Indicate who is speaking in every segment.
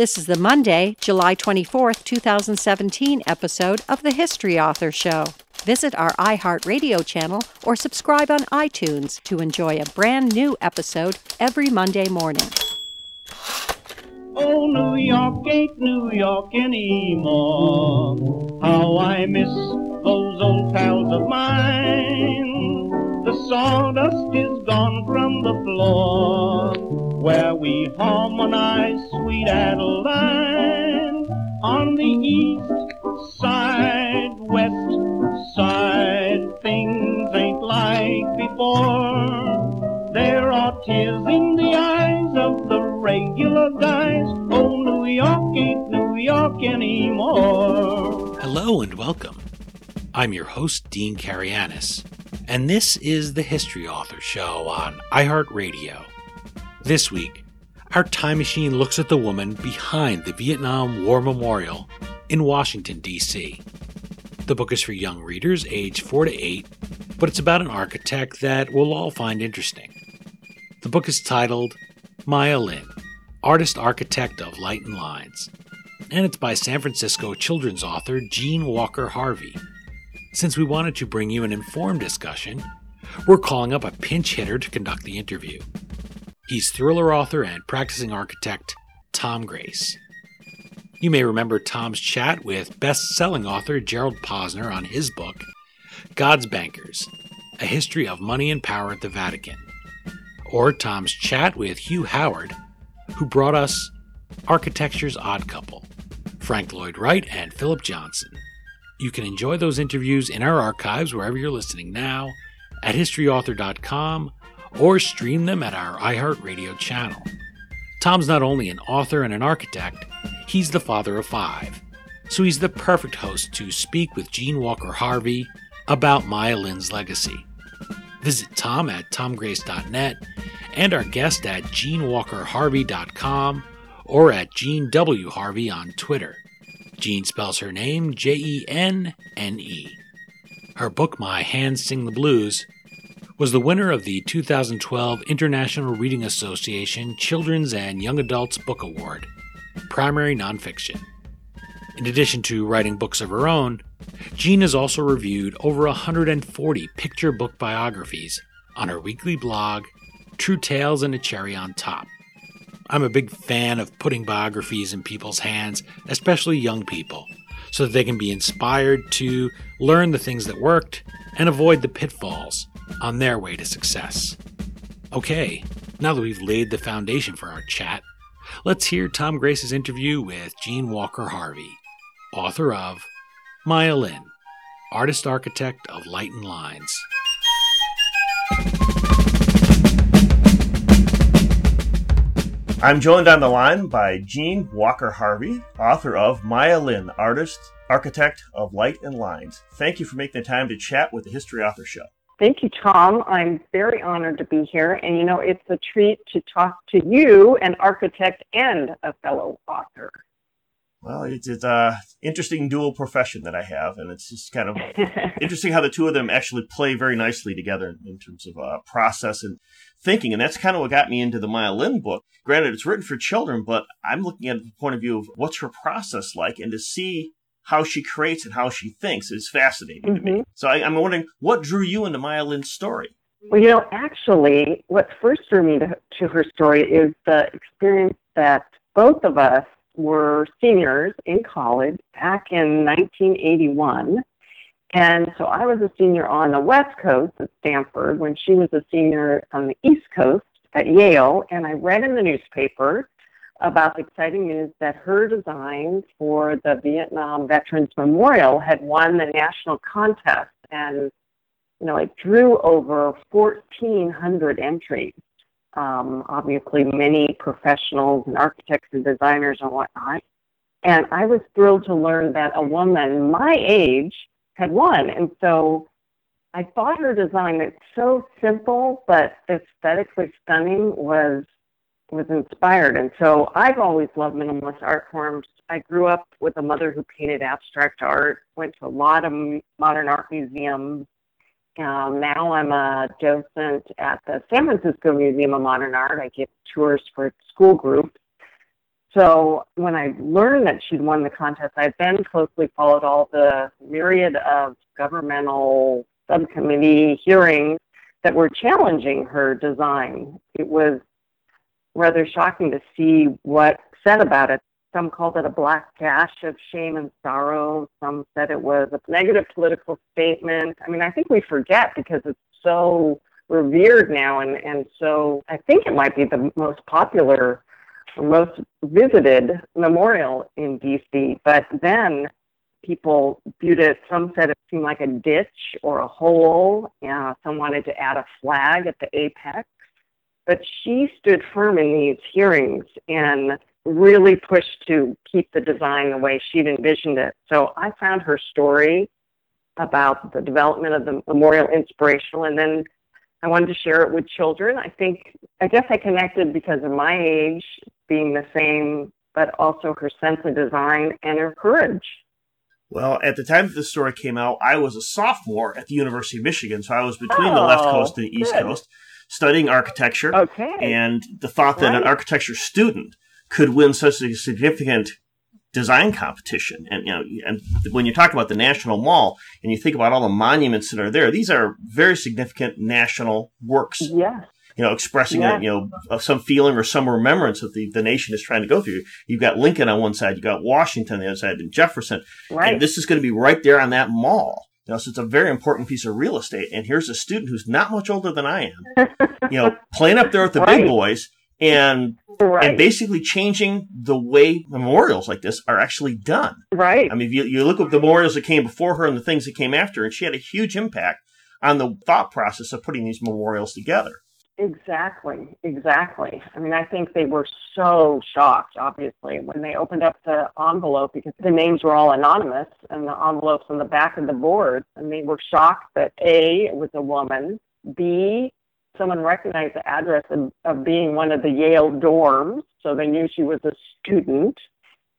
Speaker 1: This is the Monday, July 24th, 2017 episode of the History Author Show. Visit our iHeartRadio channel or subscribe on iTunes to enjoy a brand new episode every Monday morning.
Speaker 2: Oh, New York ain't New York anymore. How I miss those old pals of mine. The sawdust is gone from the floor where we harmonize sweet Adeline on the east side, west side. Things ain't like before. There are tears in the eyes of the regular guys. Oh, New York ain't New York anymore.
Speaker 3: Hello and welcome. I'm your host, Dean Karayanis, and this is the History Author Show on iHeartRadio. This week, our time machine looks at the woman behind the Vietnam War Memorial in Washington, D.C. The book is for young readers aged 4 to 8, but it's about an architect that we'll all find interesting. The book is titled Maya Lin, Artist Architect of Light and Lines, and it's by San Francisco children's author Jeanne Walker Harvey. Since we wanted to bring you an informed discussion, we're calling up a pinch hitter to conduct the interview. He's thriller author and practicing architect Tom Grace. You may remember Tom's chat with best selling author Gerald Posner on his book, God's Bankers A History of Money and Power at the Vatican, or Tom's chat with Hugh Howard, who brought us Architecture's Odd Couple, Frank Lloyd Wright and Philip Johnson. You can enjoy those interviews in our archives wherever you're listening now at historyauthor.com or stream them at our iHeartRadio channel. Tom's not only an author and an architect, he's the father of five. So he's the perfect host to speak with Jeanne Walker Harvey about Maya Lin's legacy. Visit Tom at tomgrace.net and our guest at jeannewalkerharvey.com or at Jeanne W. Harvey on Twitter. Jeanne spells her name J E N N E. Her book, My Hands Sing the Blues, was the winner of the 2012 International Reading Association Children's and Young Adults Book Award, Primary Nonfiction. In addition to writing books of her own, Jeanne has also reviewed over 140 picture book biographies on her weekly blog, True Tales and a Cherry on Top. I'm a big fan of putting biographies in people's hands, especially young people, so that they can be inspired to learn the things that worked and avoid the pitfalls on their way to success. Okay, now that we've laid the foundation for our chat, let's hear Tom Grace's interview with Jeanne Walker Harvey, author of Maya Lin, Artist Architect of Light and Lines.
Speaker 4: I'm joined on the line by Jeanne Walker Harvey, author of Maya Lin, Artist, Architect of Light and Lines. Thank you for making the time to chat with the History Author Show.
Speaker 5: Thank you, Tom. I'm very honored to be here. And you know, it's a treat to talk to you, an architect and a fellow author.
Speaker 4: Well, it's, it's a interesting dual profession that I have, and it's just kind of interesting how the two of them actually play very nicely together in terms of uh, process and thinking. And that's kind of what got me into the Maya Lin book. Granted, it's written for children, but I'm looking at the point of view of what's her process like, and to see how she creates and how she thinks is fascinating mm-hmm. to me. So I, am wondering, what drew you into Maya Lin's story?
Speaker 5: Well, you know, actually, what first drew me to, to her story is the experience that both of us were seniors in college back in 1981. And so I was a senior on the West Coast at Stanford when she was a senior on the East Coast at Yale. And I read in the newspaper about the exciting news that her design for the Vietnam Veterans Memorial had won the national contest. And, you know, it drew over 1,400 entries. Um, obviously, many professionals and architects and designers and whatnot. And I was thrilled to learn that a woman my age had won. And so I thought her design that's so simple but aesthetically stunning was was inspired. And so I've always loved minimalist art forms. I grew up with a mother who painted abstract art, went to a lot of modern art museums. Um, now I'm a docent at the San Francisco Museum of Modern Art. I give tours for school groups. So when I learned that she'd won the contest, I then closely followed all the myriad of governmental subcommittee hearings that were challenging her design. It was rather shocking to see what said about it. Some called it a black gash of shame and sorrow. Some said it was a negative political statement. I mean, I think we forget because it's so revered now and, and so I think it might be the most popular most visited memorial in DC. But then people viewed it, some said it seemed like a ditch or a hole. Uh, some wanted to add a flag at the apex. But she stood firm in these hearings and really pushed to keep the design the way she'd envisioned it. So I found her story about the development of the memorial inspirational and then I wanted to share it with children. I think, I guess I connected because of my age being the same, but also her sense of design and her courage.
Speaker 4: Well, at the time that this story came out, I was a sophomore at the University of Michigan, so I was between oh, the left coast and the east good. coast, studying architecture.
Speaker 5: Okay.
Speaker 4: And the thought that right. an architecture student could win such a significant design competition. And you know, and when you talk about the National Mall and you think about all the monuments that are there, these are very significant national works.
Speaker 5: Yeah
Speaker 4: you know, expressing yeah. a, you know some feeling or some remembrance that the, the nation is trying to go through. You've got Lincoln on one side, you've got Washington on the other side, and Jefferson,
Speaker 5: right.
Speaker 4: and this is going to be right there on that mall. You know, so it's a very important piece of real estate. And here's a student who's not much older than I am, you know, playing up there with the right. big boys and right. and basically changing the way memorials like this are actually done.
Speaker 5: Right.
Speaker 4: I mean, you, you look at the memorials that came before her and the things that came after, and she had a huge impact on the thought process of putting these memorials together.
Speaker 5: Exactly, exactly. I mean, I think they were so shocked, obviously, when they opened up the envelope because the names were all anonymous and the envelopes on the back of the board. And they were shocked that A, it was a woman, B, someone recognized the address of, of being one of the Yale dorms, so they knew she was a student,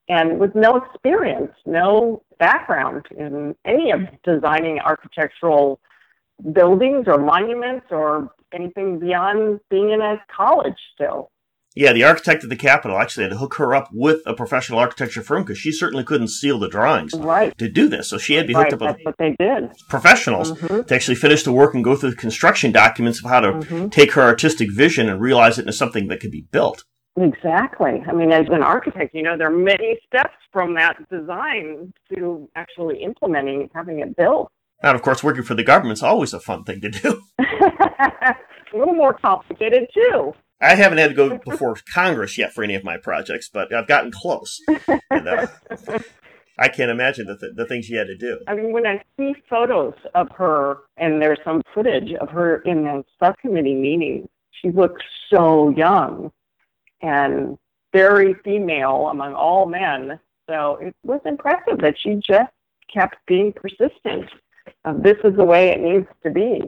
Speaker 5: and with no experience, no background in any of designing architectural buildings or monuments or anything beyond being in a college still.
Speaker 4: Yeah, the architect of the Capitol actually had to hook her up with a professional architecture firm because she certainly couldn't seal the drawings
Speaker 5: right.
Speaker 4: to do this. So she had to be hooked
Speaker 5: right,
Speaker 4: up
Speaker 5: with what they did.
Speaker 4: professionals mm-hmm. to actually finish the work and go through the construction documents of how to mm-hmm. take her artistic vision and realize it into something that could be built.
Speaker 5: Exactly. I mean, as an architect, you know, there are many steps from that design to actually implementing, having it built.
Speaker 4: And of course, working for the government's always a fun thing to do.
Speaker 5: a little more complicated too.
Speaker 4: I haven't had to go before Congress yet for any of my projects, but I've gotten close. And, uh, I can't imagine the, th- the things she had to do.
Speaker 5: I mean, when I see photos of her, and there's some footage of her in the subcommittee meeting, she looks so young and very female among all men. So it was impressive that she just kept being persistent. Uh, this is the way it needs to be.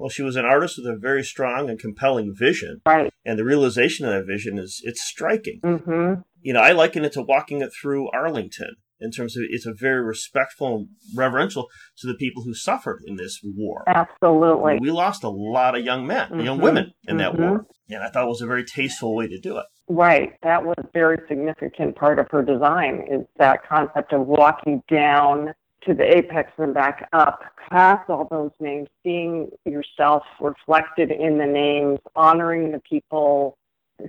Speaker 4: Well, she was an artist with a very strong and compelling vision.
Speaker 5: Right.
Speaker 4: And the realization of that vision is it's striking.
Speaker 5: Mm-hmm.
Speaker 4: You know, I liken it to walking it through Arlington in terms of it's a very respectful and reverential to the people who suffered in this war.
Speaker 5: Absolutely.
Speaker 4: We lost a lot of young men, mm-hmm. young women in that mm-hmm. war. And I thought it was a very tasteful way to do it.
Speaker 5: Right. That was a very significant part of her design is that concept of walking down to the apex and back up past all those names, seeing yourself reflected in the names, honoring the people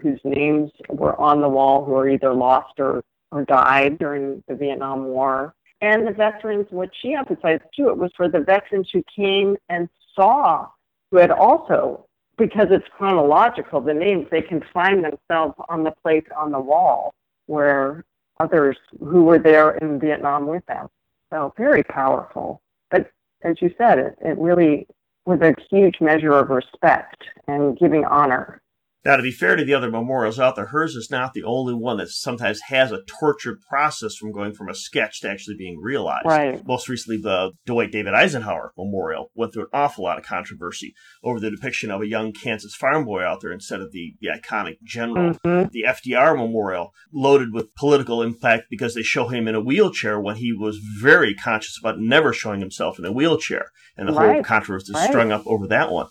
Speaker 5: whose names were on the wall who are either lost or, or died during the Vietnam War. And the veterans, what she emphasized too, it was for the veterans who came and saw, who had also, because it's chronological, the names, they can find themselves on the place on the wall where others who were there in Vietnam with them. So very powerful. But as you said, it, it really was a huge measure of respect and giving honor
Speaker 4: now, to be fair to the other memorials out there, hers is not the only one that sometimes has a tortured process from going from a sketch to actually being realized.
Speaker 5: Right.
Speaker 4: Most recently, the Dwight David Eisenhower Memorial went through an awful lot of controversy over the depiction of a young Kansas farm boy out there instead of the, the iconic general. Mm-hmm. The FDR Memorial, loaded with political impact because they show him in a wheelchair when he was very conscious about never showing himself in a wheelchair. And the right. whole controversy right. strung up over that one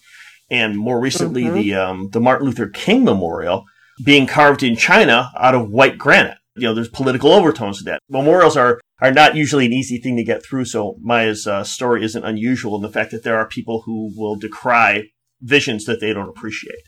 Speaker 4: and more recently mm-hmm. the um, the Martin Luther King Memorial being carved in China out of white granite. you know, there's political overtones to that. Memorials are, are not usually an easy thing to get through. So Maya's uh, story isn't unusual in the fact that there are people who will decry visions that they don't appreciate.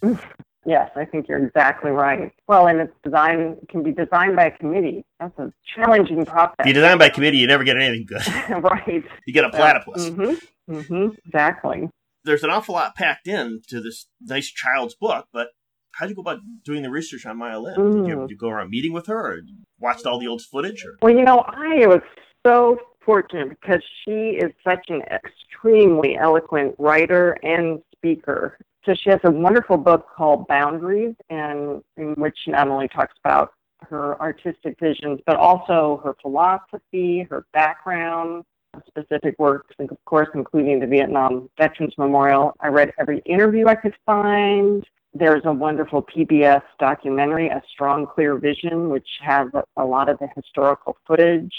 Speaker 5: Yes, I think you're exactly right. Well, and it's design can be designed by a committee. That's a challenging process.
Speaker 4: If you design by committee, you never get anything good.
Speaker 5: right.
Speaker 4: You get a platypus.
Speaker 5: Mm-hmm. Mm-hmm. Exactly.
Speaker 4: There's an awful lot packed in to this nice child's book, but how'd you go about doing the research on Maya Lin? Mm. Did, you, did, you, go around meeting with her, or watched all the old footage? Or?
Speaker 5: Well, you know, I was so fortunate because she is such an extremely eloquent writer and speaker. So she has a wonderful book called Boundaries, and in which she not only talks about her artistic visions, but also her philosophy, her background, specific works, of course, including the Vietnam Veterans Memorial. I read every interview I could find. There's a wonderful PBS documentary, A Strong, Clear Vision, which has a lot of the historical footage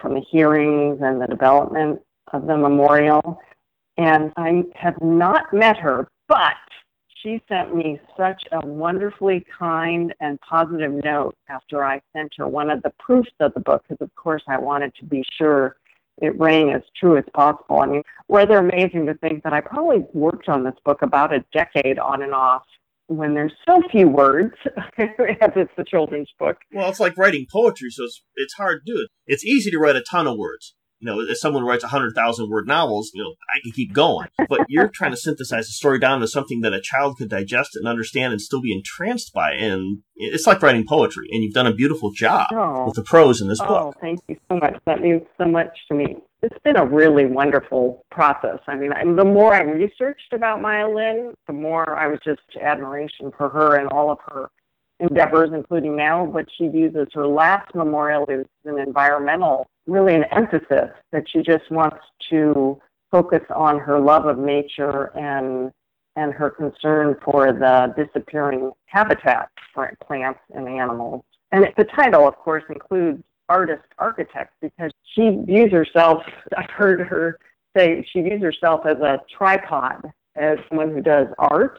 Speaker 5: from the hearings and the development of the memorial. And I have not met her, but she sent me such a wonderfully kind and positive note after I sent her one of the proofs of the book, because of course I wanted to be sure it rang as true as possible. I mean, rather amazing to think that I probably worked on this book about a decade on and off when there's so few words, as it's a children's book.
Speaker 4: Well, it's like writing poetry, so it's, it's hard to do it. It's easy to write a ton of words you know, if someone writes a hundred thousand word novels, you know, I can keep going. But you're trying to synthesize a story down to something that a child could digest and understand and still be entranced by. And it's like writing poetry. And you've done a beautiful job oh. with the prose in this
Speaker 5: oh,
Speaker 4: book.
Speaker 5: Oh, thank you so much. That means so much to me. It's been a really wonderful process. I mean, the more I researched about Maya Lin, the more I was just admiration for her and all of her endeavors, including now what she views as her last memorial is an environmental, really an emphasis that she just wants to focus on her love of nature and and her concern for the disappearing habitat for plants and animals. And the title, of course, includes artist architect because she views herself, I've heard her say, she views herself as a tripod, as someone who does art,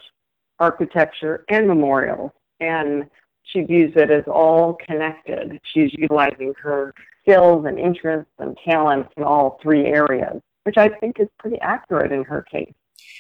Speaker 5: architecture, and memorials and she views it as all connected. She's utilizing her skills and interests and talents in all three areas, which I think is pretty accurate in her case.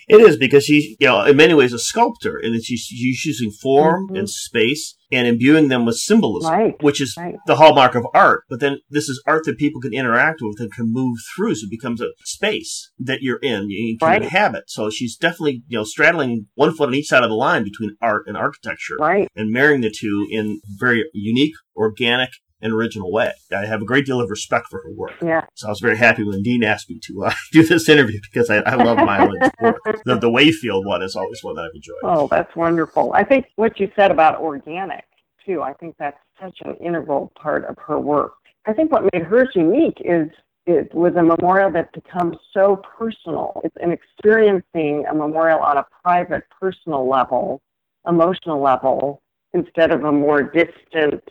Speaker 4: It is because she's, you know, in many ways a sculptor, and she's, she's using form mm-hmm. and space and imbuing them with symbolism,
Speaker 5: right.
Speaker 4: which is
Speaker 5: right.
Speaker 4: the hallmark of art. But then this is art that people can interact with and can move through, so it becomes a space that you're in, you can right. inhabit. So she's definitely, you know, straddling one foot on each side of the line between art and architecture,
Speaker 5: right.
Speaker 4: and marrying the two in very unique, organic, original way. I have a great deal of respect for her work.
Speaker 5: Yeah.
Speaker 4: So I was very happy when Dean asked me to uh, do this interview because I, I love Maya Lin's work. The, the Wave Field one is always one that I've enjoyed.
Speaker 5: Oh, that's wonderful. I think what you said about organic, too, I think that's such an integral part of her work. I think what made hers unique is it was a memorial that becomes so personal. It's an experiencing a memorial on a private, personal level, emotional level, instead of a more distant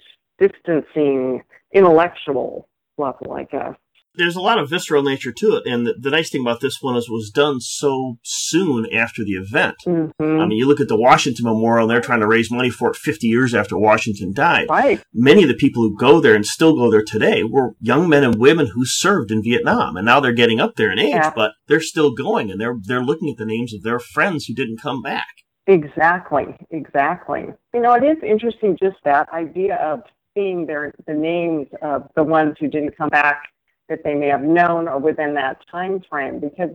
Speaker 5: distancing intellectual level, I guess.
Speaker 4: There's a lot of visceral nature to it, and the, the nice thing about this one is it was done so soon after the event.
Speaker 5: Mm-hmm.
Speaker 4: I mean, you look at the Washington Memorial, and they're trying to raise money for it 50 years after Washington died.
Speaker 5: Right.
Speaker 4: Many of the people who go there and still go there today were young men and women who served in Vietnam, and now they're getting up there in age, yeah. but they're still going, and they're they're looking at the names of their friends who didn't come back.
Speaker 5: Exactly, exactly. You know, it is interesting just that idea of seeing their the names of the ones who didn't come back that they may have known or within that time frame because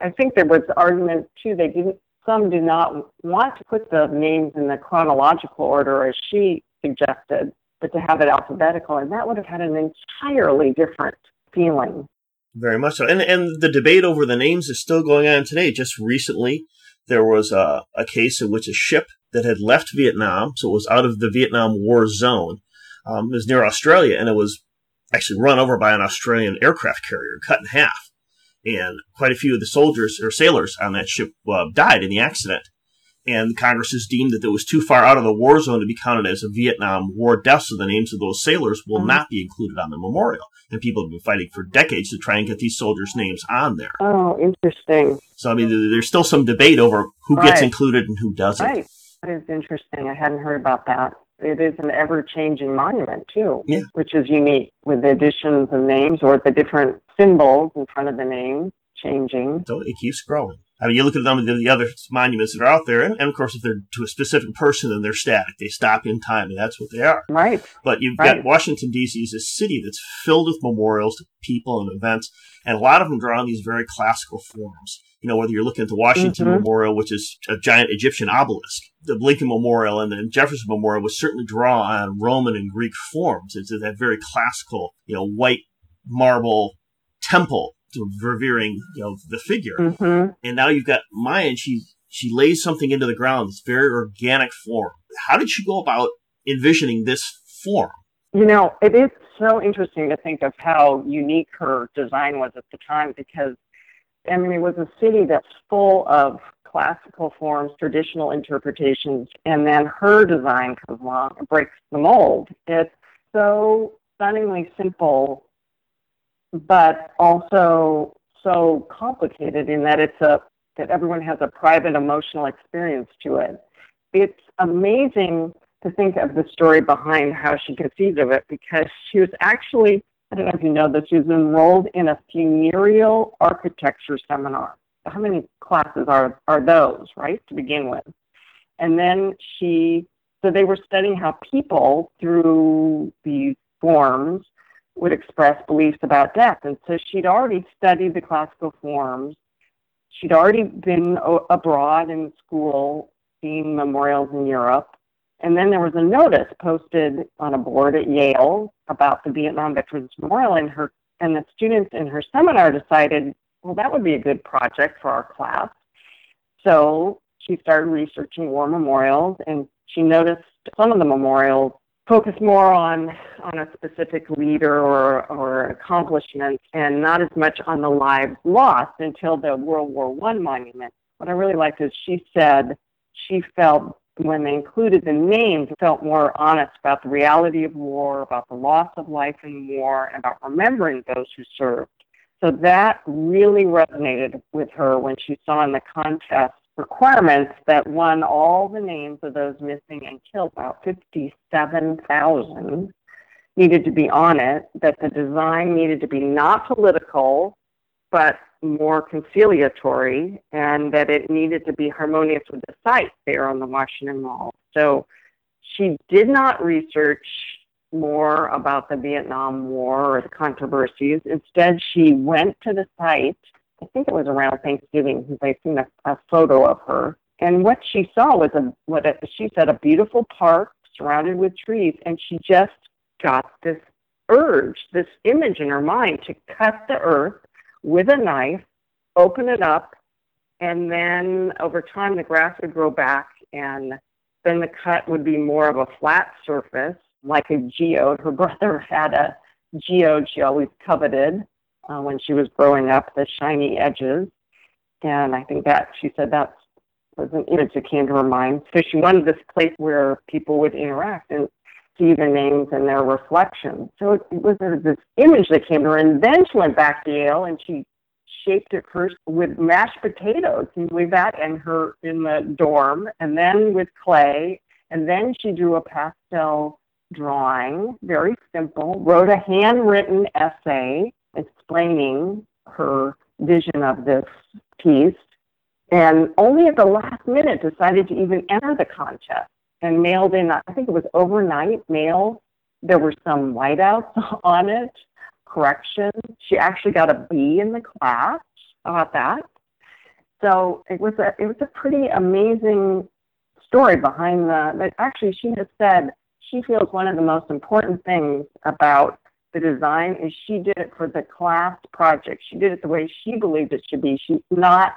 Speaker 5: I think there was argument too they didn't some did not want to put the names in the chronological order as she suggested, but to have it alphabetical, and that would have had an entirely different feeling.
Speaker 4: Very much so. And and the debate over the names is still going on today. Just recently there was a, a case in which a ship that had left Vietnam, so it was out of the Vietnam War zone, um, it was near Australia, and it was actually run over by an Australian aircraft carrier, cut in half. And quite a few of the soldiers or sailors on that ship uh, died in the accident. And Congress has deemed that it was too far out of the war zone to be counted as a Vietnam War death, so the names of those sailors will mm-hmm. not be included on the memorial. And people have been fighting for decades to try and get these soldiers' names on there.
Speaker 5: Oh, interesting.
Speaker 4: So, I mean, there's still some debate over who right. gets included and who doesn't.
Speaker 5: Right. That is interesting. I hadn't heard about that. It is an ever-changing monument too,
Speaker 4: Yeah.
Speaker 5: which is unique with the additions of names or the different symbols in front of the name changing.
Speaker 4: So it keeps growing. I mean, you look at of the, the other monuments that are out there, and, and of course, if they're to a specific person, then they're static. They stop in time, and that's what they are.
Speaker 5: Right.
Speaker 4: But you've
Speaker 5: Right.
Speaker 4: got Washington, D.C. is a city that's filled with memorials to people and events, and a lot of them draw on these very classical forms. You know, whether you're looking at the Washington
Speaker 5: Mhm.
Speaker 4: Memorial, which is a giant Egyptian obelisk, the Lincoln Memorial, and the Jefferson Memorial would certainly draw on Roman and Greek forms. It's that very classical, you know, white marble temple revering, you know, the figure
Speaker 5: hmm
Speaker 4: and now you've got Maya, and she she lays something into the ground that's very organic form. How did she go about envisioning this form?
Speaker 5: You know, it is so interesting to think of how unique her design was at the time because, I mean, it was a city that's full of classical forms, traditional interpretations, and then her design comes along and breaks the mold. It's so stunningly simple, but also so complicated in that it's a that everyone has a private emotional experience to it. It's amazing to think of the story behind how she conceived of it because she was actually, I don't know if you know this, she was enrolled in a funereal architecture seminar. How many classes are, are those, right, to begin with? And then she, so they were studying how people through these forms would express beliefs about death. And so she'd already studied the classical forms. She'd already been o- abroad in school, seeing memorials in Europe. And then there was a notice posted on a board at Yale about the Vietnam Veterans Memorial, and her and the students in her seminar decided, well, that would be a good project for our class. So she started researching war memorials, and she noticed some of the memorials focus more on on a specific leader or or accomplishment, and not as much on the lives lost until the World War One monument. What I really liked is she said she felt when they included the names, felt more honest about the reality of war, about the loss of life in war, and about remembering those who served. So that really resonated with her when she saw in the contest requirements that won all the names of those missing and killed, about 57,000 needed to be on it, that the design needed to be not political, but more conciliatory, and that it needed to be harmonious with the site there on the Washington Mall. So she did not research more about the Vietnam War or the controversies. Instead, she went to the site. I think it was around Thanksgiving because I seen a, a photo of her. And what she saw was a what a, she said a beautiful park surrounded with trees, and she just got this urge, this image in her mind to cut the earth with a knife, open it up, and then over time the grass would grow back, and then the cut would be more of a flat surface, like a geode. Her brother had a geode she always coveted uh, when she was growing up, the shiny edges. And I think that she said that was an image that came to her mind. So she wanted this place where people would interact and see their names and their reflections. So it, was this image that came to her. And then she went back to Yale and she shaped it first with mashed potatoes. You believe that? And her in the dorm, and then with clay. And then she drew a pastel drawing, very simple, wrote a handwritten essay explaining her vision of this piece, and only at the last minute decided to even enter the contest and mailed in, I think it was overnight mail. There were some whiteouts on it, corrections. She actually got a B in the class. How about that? So it was a it was a pretty amazing story behind the. But actually, she has said she feels one of the most important things about the design is she did it for the class project. She did it the way she believed it should be. She's not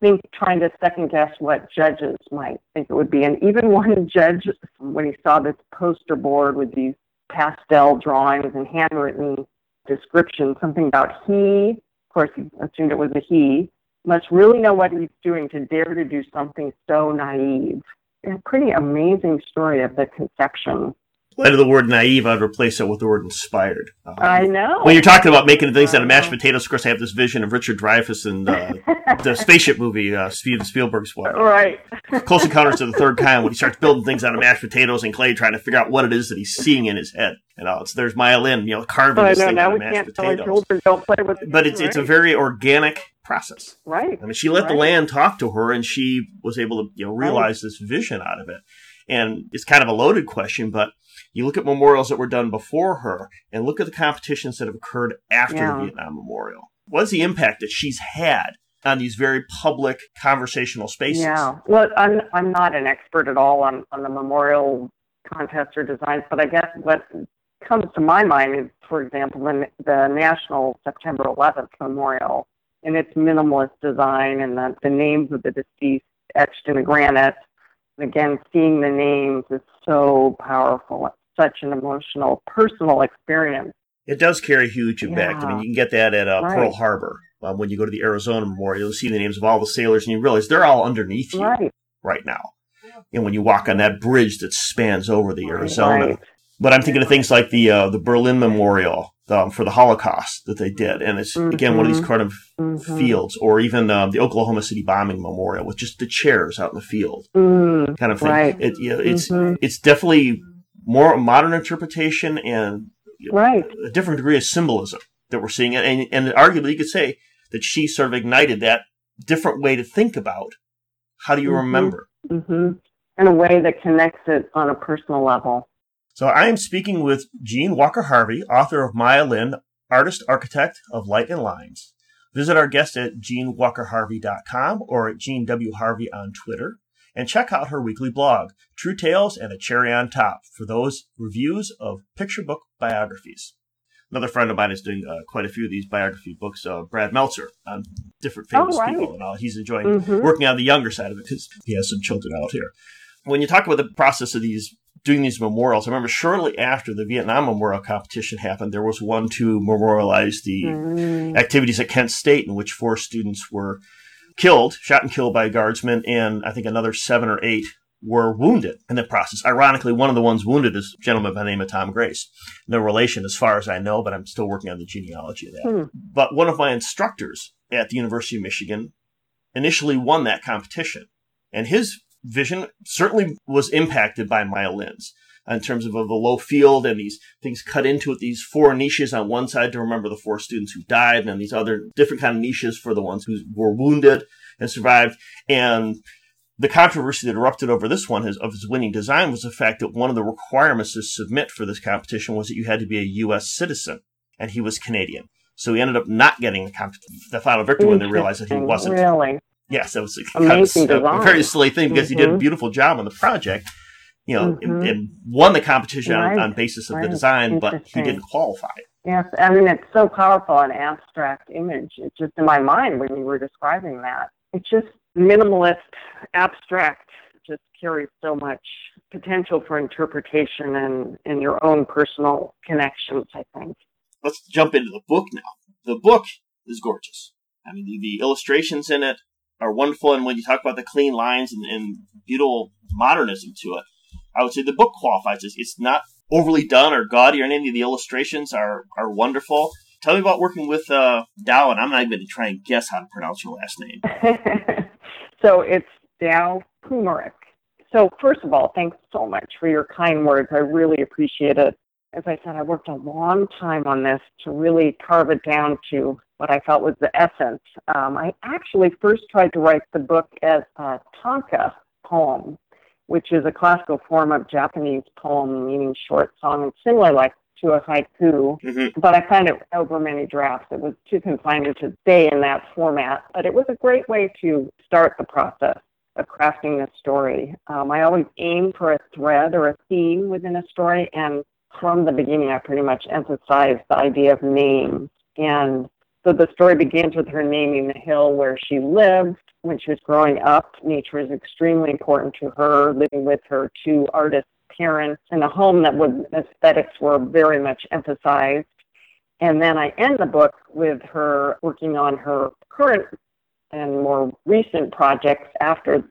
Speaker 5: think trying to second guess what judges might think it would be. And even one judge, when he saw this poster board with these pastel drawings and handwritten descriptions, something about he, of course, he assumed it was a he, must really know what he's doing to dare to do something so naive. A pretty amazing story of the conception.
Speaker 4: Instead of the word naive, I'd replace it with the word inspired. Um,
Speaker 5: I know.
Speaker 4: When you're talking about making things out of mashed potatoes, of course, I have this vision of Richard Dreyfuss and uh, the spaceship movie, uh, Steven Spielberg's one.
Speaker 5: right.
Speaker 4: Close Encounters of the Third Kind, when he starts building things out of mashed potatoes and clay, trying to figure out what it is that he's seeing in his head. You know, it's, there's Maya Lin, you know, carving
Speaker 5: I
Speaker 4: this thing out of mashed
Speaker 5: can't tell our
Speaker 4: potatoes.
Speaker 5: don't play with.
Speaker 4: But it's it's a very organic process.
Speaker 5: right.
Speaker 4: I mean, she let the land talk to her, and she was able to you know realize this vision out of it. And it's kind of a loaded question, but you look at memorials that were done before her, and look at the competitions that have occurred after
Speaker 5: Yeah.
Speaker 4: the Vietnam Memorial. What's the impact that she's had on these very public conversational spaces?
Speaker 5: Yeah. Well, I'm I'm not an expert at all on on the memorial contests or designs, but I guess what comes to my mind is, for example, the the National September 11th Memorial and its minimalist design and the, the names of the deceased etched in the granite. Again, seeing the names is so powerful. It's such an emotional, personal experience.
Speaker 4: It does carry huge impact. I mean, you can get that at uh,
Speaker 5: Right.
Speaker 4: Pearl Harbor. Um, when you go to the Arizona Memorial, you'll see the names of all the sailors, and you realize they're all underneath you
Speaker 5: Right.
Speaker 4: right now. And when you walk on that bridge that spans over the Arizona,
Speaker 5: Right.
Speaker 4: But I'm thinking of things like the uh, the Berlin Memorial um, for the Holocaust that they did, and it's again one of these kind of
Speaker 5: Mhm.
Speaker 4: fields, or even um, the Oklahoma City bombing memorial with just the chairs out in the field,
Speaker 5: Mm,
Speaker 4: kind of thing.
Speaker 5: Right.
Speaker 4: It, you know, it's
Speaker 5: Mhm.
Speaker 4: it's definitely more modern interpretation and
Speaker 5: right.
Speaker 4: a different degree of symbolism that we're seeing, and and arguably you could say that she sort of ignited that different way to think about how do you
Speaker 5: Mhm.
Speaker 4: remember.
Speaker 5: hmm in a way that connects it on a personal level.
Speaker 4: So I am speaking with Jeanne Walker Harvey, author of Maya Lin, artist architect of Light and Lines. Visit our guest at jeannewalkerharvey.com or at Jeanne W. Harvey on Twitter. And check out her weekly blog, True Tales and a Cherry on Top, for those reviews of picture book biographies. Another friend of mine is doing uh, quite a few of these biography books, uh, Brad Meltzer, on different
Speaker 5: Oh,
Speaker 4: famous
Speaker 5: right.
Speaker 4: people. And all. he's enjoying
Speaker 5: Mhm.
Speaker 4: working on the younger side of it because he has some children out here. When you talk about the process of these doing these memorials, I remember shortly after the Vietnam Memorial competition happened, there was one to memorialize the
Speaker 5: Mm,
Speaker 4: activities at Kent State in which four students were killed, shot and killed by guardsmen, and I think another seven or eight were wounded in the process. Ironically, one of the ones wounded is a gentleman by the name of Tom Grace. No relation as far as I know, but I'm still working on the genealogy of that.
Speaker 5: Hmm.
Speaker 4: But one of my instructors at the University of Michigan initially won that competition. And his vision certainly was impacted by Maya Lin's in terms of, of the low field and these things cut into it, these four niches on one side to remember the four students who died, and then these other different kind of niches for the ones who were wounded and survived. And the controversy that erupted over this one his, of his winning design was the fact that one of the requirements to submit for this competition was that you had to be a U.S. citizen, and he was Canadian. So he ended up not getting the, comp- the final victory when they realized that he wasn't.
Speaker 5: Really?
Speaker 4: Yes, that was a, kind of a- a very silly thing because he did a
Speaker 5: Mhm.
Speaker 4: beautiful job on the project, you know, and,
Speaker 5: Mhm.
Speaker 4: and won the competition on,
Speaker 5: Right,
Speaker 4: on basis of the design, but he didn't qualify.
Speaker 5: Yes. I mean, it's so powerful, an abstract image. It's just in my mind when you were describing that. It's just minimalist, abstract, just carries so much potential for interpretation and, and your own personal connections, I think.
Speaker 4: Let's jump into the book now. The book is gorgeous. I mean, the, the illustrations in it are wonderful, and when you talk about the clean lines and, and beautiful modernism to it, I would say the book qualifies. It's, it's not overly done or gaudy, or any of the illustrations are are wonderful. Tell me about working with uh, Dow, and I'm not even going to try and guess how to pronounce your last name.
Speaker 5: so it's Dow Phumiruk. So first of all, thanks so much for your kind words. I really appreciate it. As I said, I worked a long time on this to really carve it down to what I felt was the essence. Um, I actually first tried to write the book as a tanka poem, which is a classical form of Japanese poem meaning short song and similar like to a haiku
Speaker 4: hmm
Speaker 5: but I found it over many drafts. It was too confined to stay in that format. But it was a great way to start the process of crafting this story. Um, I always aim for a thread or a theme within a story, and from the beginning, I pretty much emphasized the idea of names. And so the story begins with her naming the hill where she lived when she was growing up. Nature is extremely important to her, living with her two artist parents in a home that was aesthetics were very much emphasized. And then I end the book with her working on her current and more recent projects after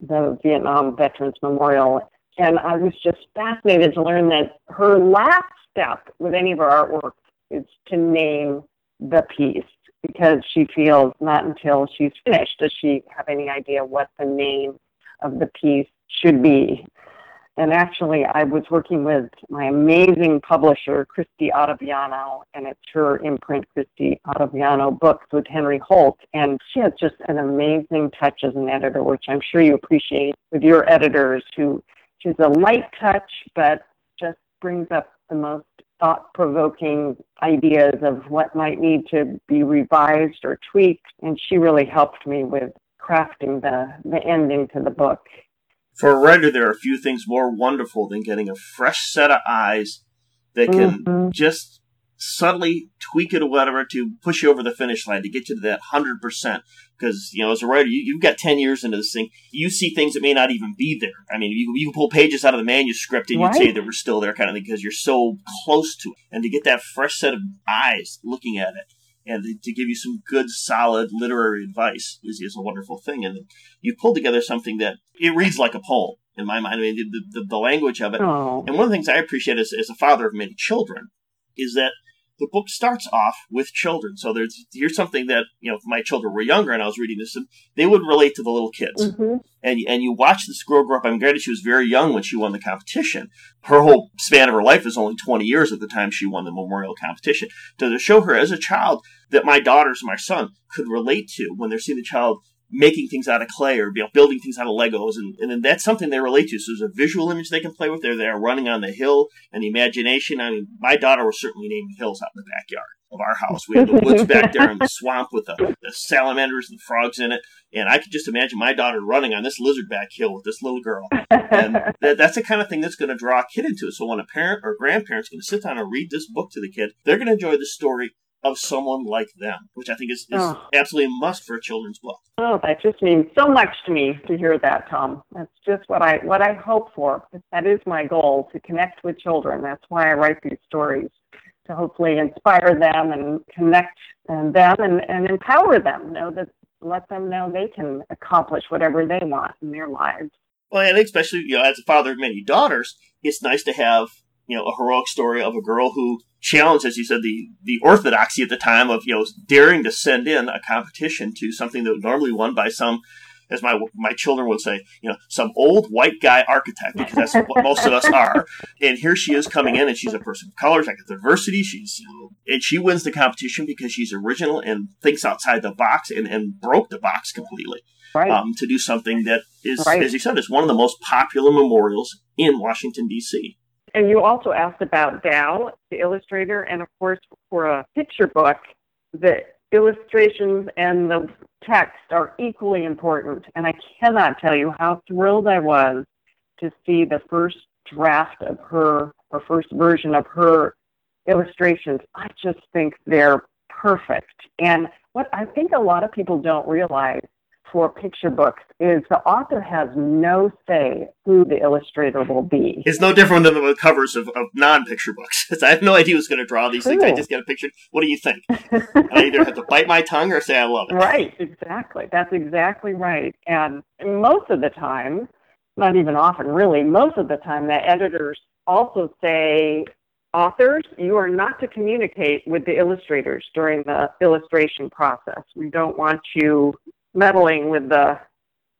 Speaker 5: the Vietnam Veterans Memorial. And I was just fascinated to learn that her last step with any of her artwork is to name the piece because she feels not until she's finished does she have any idea what the name of the piece should be. And actually, I was working with my amazing publisher, Christy Ottaviano, and it's her imprint, Christy Ottaviano Books with Henry Holt. And she has just an amazing touch as an editor, which I'm sure you appreciate with your editors, who she's a light touch, but just brings up the most thought provoking ideas of what might need to be revised or tweaked. And she really helped me with crafting the, the ending to the book.
Speaker 4: For a writer, there are a few things more wonderful than getting a fresh set of eyes that can mm-hmm. just subtly tweak it or whatever to push you over the finish line to get you to that 100%. Because, you know, as a writer, you, have got 10 years into this thing. You see things that may not even be there. I mean, you, you can pull pages out of the manuscript and you'd say they were still there kind of thing because you're so close to it. And to get that fresh set of eyes looking at it and to give you some good, solid literary advice is, is a wonderful thing. And you pulled together something that it reads like a poem in my mind. I mean, the, the, the language of it.
Speaker 5: Aww.
Speaker 4: And one of the things I appreciate is as a father of many children is that the book starts off with children. So there's here's something that you know, if my children were younger and I was reading this, and they would relate to the little kids.
Speaker 5: Mm-hmm.
Speaker 4: And and you watch this girl grow up. I'm granted she was very young when she won the competition. Her whole span of her life is only 20 years at the time she won the memorial competition. To show her as a child that my daughters, my son, could relate to when they're seeing the child making things out of clay or you know, building things out of Legos, and, and then that's something they relate to. So there's a visual image they can play with. They're there running on the hill and the imagination. I mean, my daughter was certainly naming hills out in the backyard of our house. We had the woods back there and the swamp with the, the, salamanders and the frogs in it, and I could just imagine my daughter running on this lizardback hill with this little girl. And that, that's the kind of thing that's going to draw a kid into it. So when a parent or grandparent's going to sit down and read this book to the kid, they're going to enjoy the story of someone like them, which I think is, is oh. absolutely a must for a children's book.
Speaker 5: Oh, that just means so much to me to hear that, Tom. That's just what I what I hope for. That is my goal to connect with children. That's why I write these stories to hopefully inspire them and connect and them and, and empower them. Know that let them know they can accomplish whatever they want in their lives.
Speaker 4: Well, and especially you know, as a father of many daughters, it's nice to have you know a heroic story of a girl who challenged, as you said, the the orthodoxy at the time of you know daring to send in a competition to something that was normally won by some, as my my children would say, you know, some old white guy architect because that's what most of us are. And here she is coming in, and she's a person of color, like a diversity. She's you know, and she wins the competition because she's original and thinks outside the box and and broke the box completely.
Speaker 5: Right.
Speaker 4: Um, to do something that is, right. as you said, is one of the most popular memorials in Washington D.C.
Speaker 5: And you also asked about Dow, the illustrator, and of course, for a picture book, the illustrations and the text are equally important. And I cannot tell you how thrilled I was to see the first draft of her, or first version of her illustrations. I just think they're perfect. And what I think a lot of people don't realize for picture books is the author has no say who the illustrator will be.
Speaker 4: It's no different than the covers of, of non-picture books. I have no idea who's going to draw these True. things. I just get a picture. What do you think? I either have to bite my tongue or say I love it.
Speaker 5: Right, exactly. That's exactly right. And most of the time, not even often, really, most of the time, the editors also say authors, you are not to communicate with the illustrators during the illustration process. We don't want you meddling with the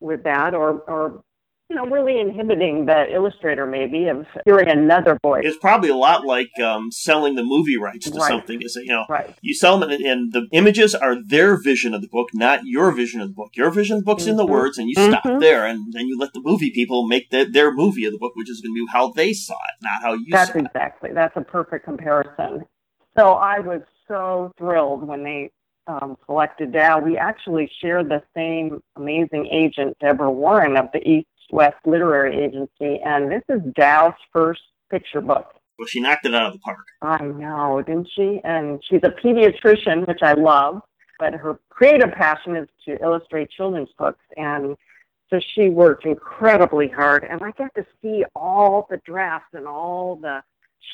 Speaker 5: with that or or you know really inhibiting the illustrator maybe of hearing another voice
Speaker 4: it's probably a lot like um, selling the movie rights to right. something is it you know
Speaker 5: right.
Speaker 4: you sell them and, and, the images are their vision of the book not your vision of the book your vision of the book's mm-hmm. in the mm-hmm. words and you mm-hmm. stop there and then you let the movie people make the, their movie of the book which is going to be how they saw it not how you saw it.
Speaker 5: that's exactly that's a perfect comparison so i was so thrilled when they um, selected Dow, we actually share the same amazing agent, Deborah Warren of the East West Literary Agency, and this is Dow's first picture book.
Speaker 4: Well, she knocked it out of the park.
Speaker 5: I know, didn't she? And she's a pediatrician, which I love, but her creative passion is to illustrate children's books. And so she worked incredibly hard. And I got to see all the drafts and all the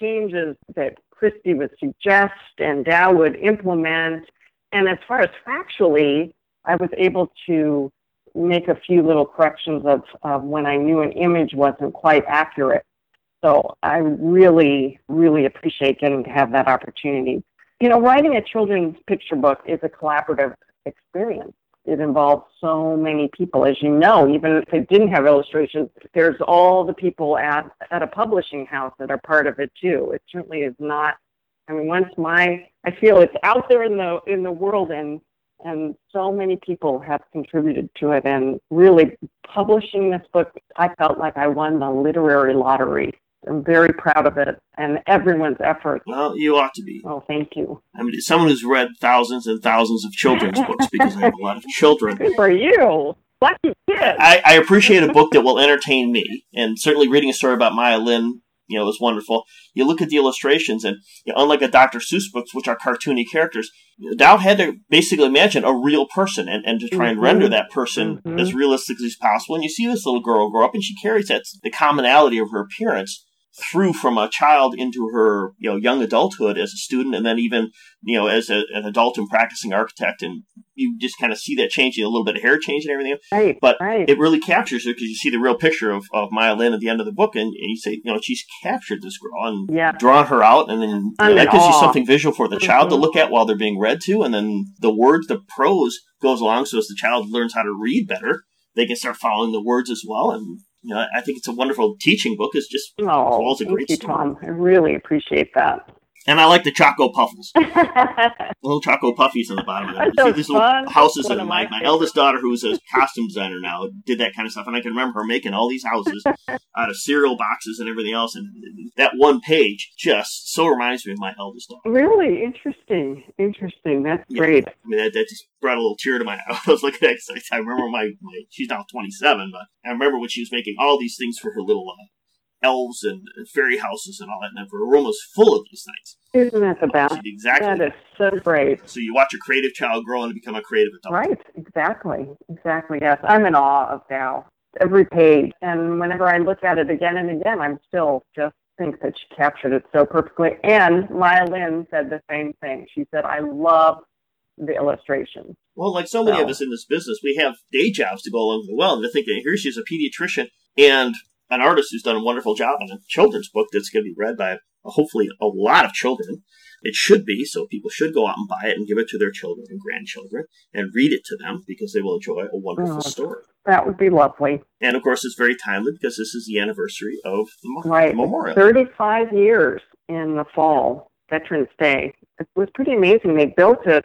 Speaker 5: changes that Christy would suggest and Dow would implement and as far as factually, I was able to make a few little corrections of, of when I knew an image wasn't quite accurate. So I really, really appreciate getting to have that opportunity. You know, writing a children's picture book is a collaborative experience. It involves so many people, as you know, even if it didn't have illustrations, there's all the people at, at a publishing house that are part of it too. It certainly is not I mean, once my, I feel it's out there in the in the world, and and so many people have contributed to it. And really, publishing this book, I felt like I won the literary lottery. I'm very proud of it and everyone's effort.
Speaker 4: Well, you ought to be.
Speaker 5: Oh, thank you.
Speaker 4: I mean, someone who's read thousands and thousands of children's books because I have a lot of children.
Speaker 5: Good for you. Lucky kid.
Speaker 4: I, I appreciate a book that will entertain me, and certainly reading a story about Maya Lin you know, it was wonderful. You look at the illustrations, and you know, unlike a Dr. Seuss books, which are cartoony characters, Dow had to basically imagine a real person and, and to try and mm-hmm. render that person mm-hmm. as realistic as possible. And you see this little girl grow up, and she carries that the commonality of her appearance through from a child into her you know young adulthood as a student and then even you know as a, an adult and practicing architect and you just kind of see that changing a little bit of hair change and everything
Speaker 5: right
Speaker 4: but
Speaker 5: right.
Speaker 4: it really captures her because you see the real picture of, of Maya Lin at the end of the book and, and you say you know she's captured this girl and
Speaker 5: yeah.
Speaker 4: drawn her out and then you know, that gives you something visual for the mm-hmm. child to look at while they're being read to and then the words the prose goes along so as the child learns how to read better they can start following the words as well and you know, I think it's a wonderful teaching book. It's just
Speaker 5: oh, well a great you, story. Tom. I really appreciate that.
Speaker 4: And I like the Choco Puffles. little Choco Puffies on the bottom of them.
Speaker 5: See
Speaker 4: these little houses in My, my eldest daughter, who's a costume designer now, did that kind of stuff. And I can remember her making all these houses out of cereal boxes and everything else. And that one page just so reminds me of my eldest daughter.
Speaker 5: Really? Interesting. Interesting. That's yeah. great. I
Speaker 4: mean, that, that, just brought a little tear to my eye. I was looking at it. I remember my, my, she's now 27, but I remember when she was making all these things for her little uh, elves and, fairy houses and all that, and room was full of these things.
Speaker 5: Isn't that the best?
Speaker 4: Exactly.
Speaker 5: That is so great.
Speaker 4: So you watch a creative child grow and become a creative adult.
Speaker 5: Right. Exactly. Exactly. Yes. I'm in awe of Dow. Every page, and whenever I look at it again and again, I'm still just think that she captured it so perfectly. And Maya Lin said the same thing. She said, "I love the illustrations."
Speaker 4: Well, like so many so. of us in this business, we have day jobs to go along with the well. And to think that here she's a pediatrician and an artist who's done a wonderful job on a children's book that's going to be read by hopefully a lot of children. It should be, so people should go out and buy it and give it to their children and grandchildren and read it to them because they will enjoy a wonderful oh, story.
Speaker 5: That would be lovely.
Speaker 4: And of course, it's very timely because this is the anniversary of the,
Speaker 5: right.
Speaker 4: memorial.
Speaker 5: 35 years in the fall, Veterans Day. It was pretty amazing. They built it.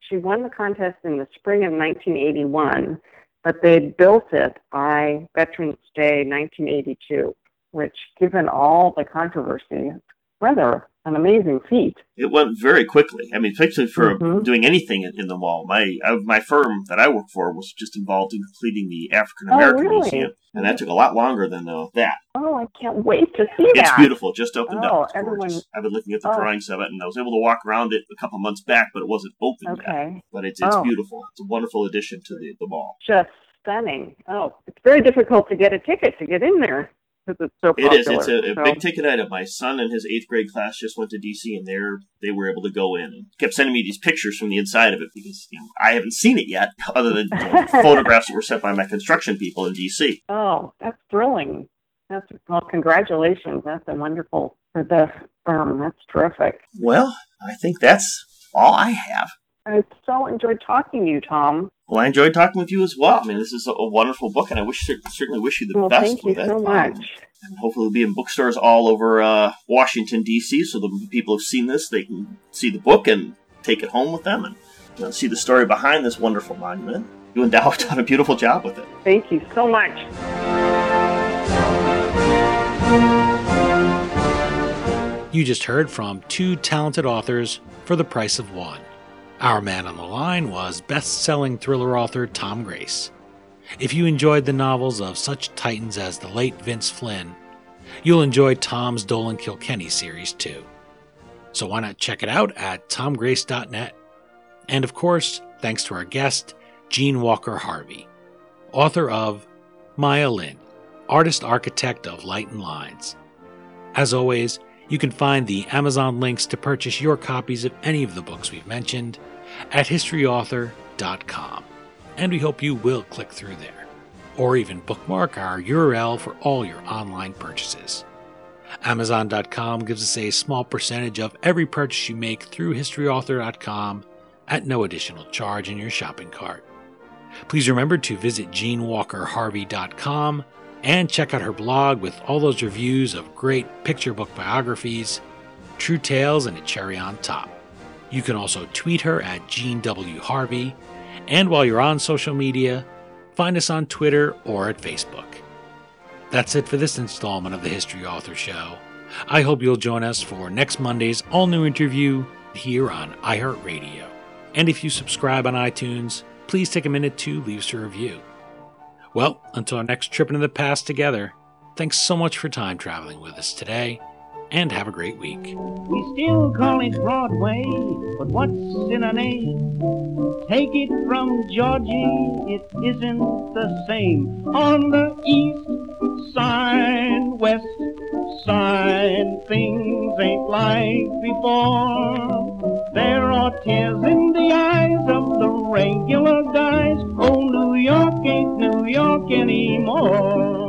Speaker 5: She won the contest in the spring of 1981 but they built it by Veterans Day 1982, which, given all the controversy, rather an amazing feat.
Speaker 4: It went very quickly. I mean, particularly for mm-hmm. doing anything in, in the mall. My uh, my firm that I work for was just involved in completing the African American
Speaker 5: oh, really?
Speaker 4: Museum, and that took a lot longer than uh, that.
Speaker 5: Oh, I can't wait to see
Speaker 4: it's
Speaker 5: that.
Speaker 4: It's beautiful. Just opened
Speaker 5: oh,
Speaker 4: up. It's
Speaker 5: everyone...
Speaker 4: I've been looking at the oh. drawings of it, and I was able to walk around it a couple months back, but it wasn't open
Speaker 5: okay.
Speaker 4: yet. But it's it's oh. beautiful. It's a wonderful addition to the, the mall.
Speaker 5: Just stunning. Oh, it's very difficult to get a ticket to get in there because it's so popular.
Speaker 4: It is. It's a, a so. big ticket item. My son and his eighth grade class just went to DC, and they're they were able to go in and kept sending me these pictures from the inside of it because you know, I haven't seen it yet, other than you know, photographs that were sent by my construction people in DC.
Speaker 5: Oh, that's thrilling. That's well, congratulations. That's a wonderful for the firm. That's terrific.
Speaker 4: Well, I think that's all I have.
Speaker 5: I so enjoyed talking to you, Tom.
Speaker 4: Well, I enjoyed talking with you as well. I mean, this is a, a wonderful book, and I wish certainly wish you the
Speaker 5: well,
Speaker 4: best
Speaker 5: thank
Speaker 4: with
Speaker 5: you
Speaker 4: it.
Speaker 5: so much.
Speaker 4: Um, and hopefully, it'll be in bookstores all over uh, Washington D.C. So the people who've seen this, they can see the book and take it home with them and you know, see the story behind this wonderful monument. You and Dow have done a beautiful job with it.
Speaker 5: Thank you so much.
Speaker 3: You just heard from two talented authors for the price of one. Our man on the line was best selling thriller author Tom Grace. If you enjoyed the novels of such titans as the late Vince Flynn, you'll enjoy Tom's Dolan Kilkenny series too. So why not check it out at tomgrace.net? And of course, thanks to our guest, Jeanne Walker Harvey, author of Maya Lin, artist architect of Light and Lines. As always, you can find the Amazon links to purchase your copies of any of the books we've mentioned at historyauthor.com. and we hope you will click through there, or even bookmark our URL for all your online purchases. Amazon.com gives us a small percentage of every purchase you make through HistoryAuthor.com at no additional charge in your shopping cart. Please remember to visit JeanneWalkerHarvey.com and check out her blog with all those reviews of great picture book biographies, true tales, and a cherry on top. You can also tweet her at Jeanne W. Harvey, and while you're on social media, find us on Twitter or at Facebook. That's it for this installment of the History Author Show. I hope you'll join us for next Monday's all new interview here on iHeartRadio. And if you subscribe on iTunes, please take a minute to leave us a review. Well, until our next trip into the past together, thanks so much for time traveling with us today, and have a great week.
Speaker 2: We still call it Broadway, but what's in a name? Take it from Georgie, it isn't the same. On the east side, west side, things ain't like before. There are tears in the eyes of the regular guys. Oh, New York ain't New York anymore.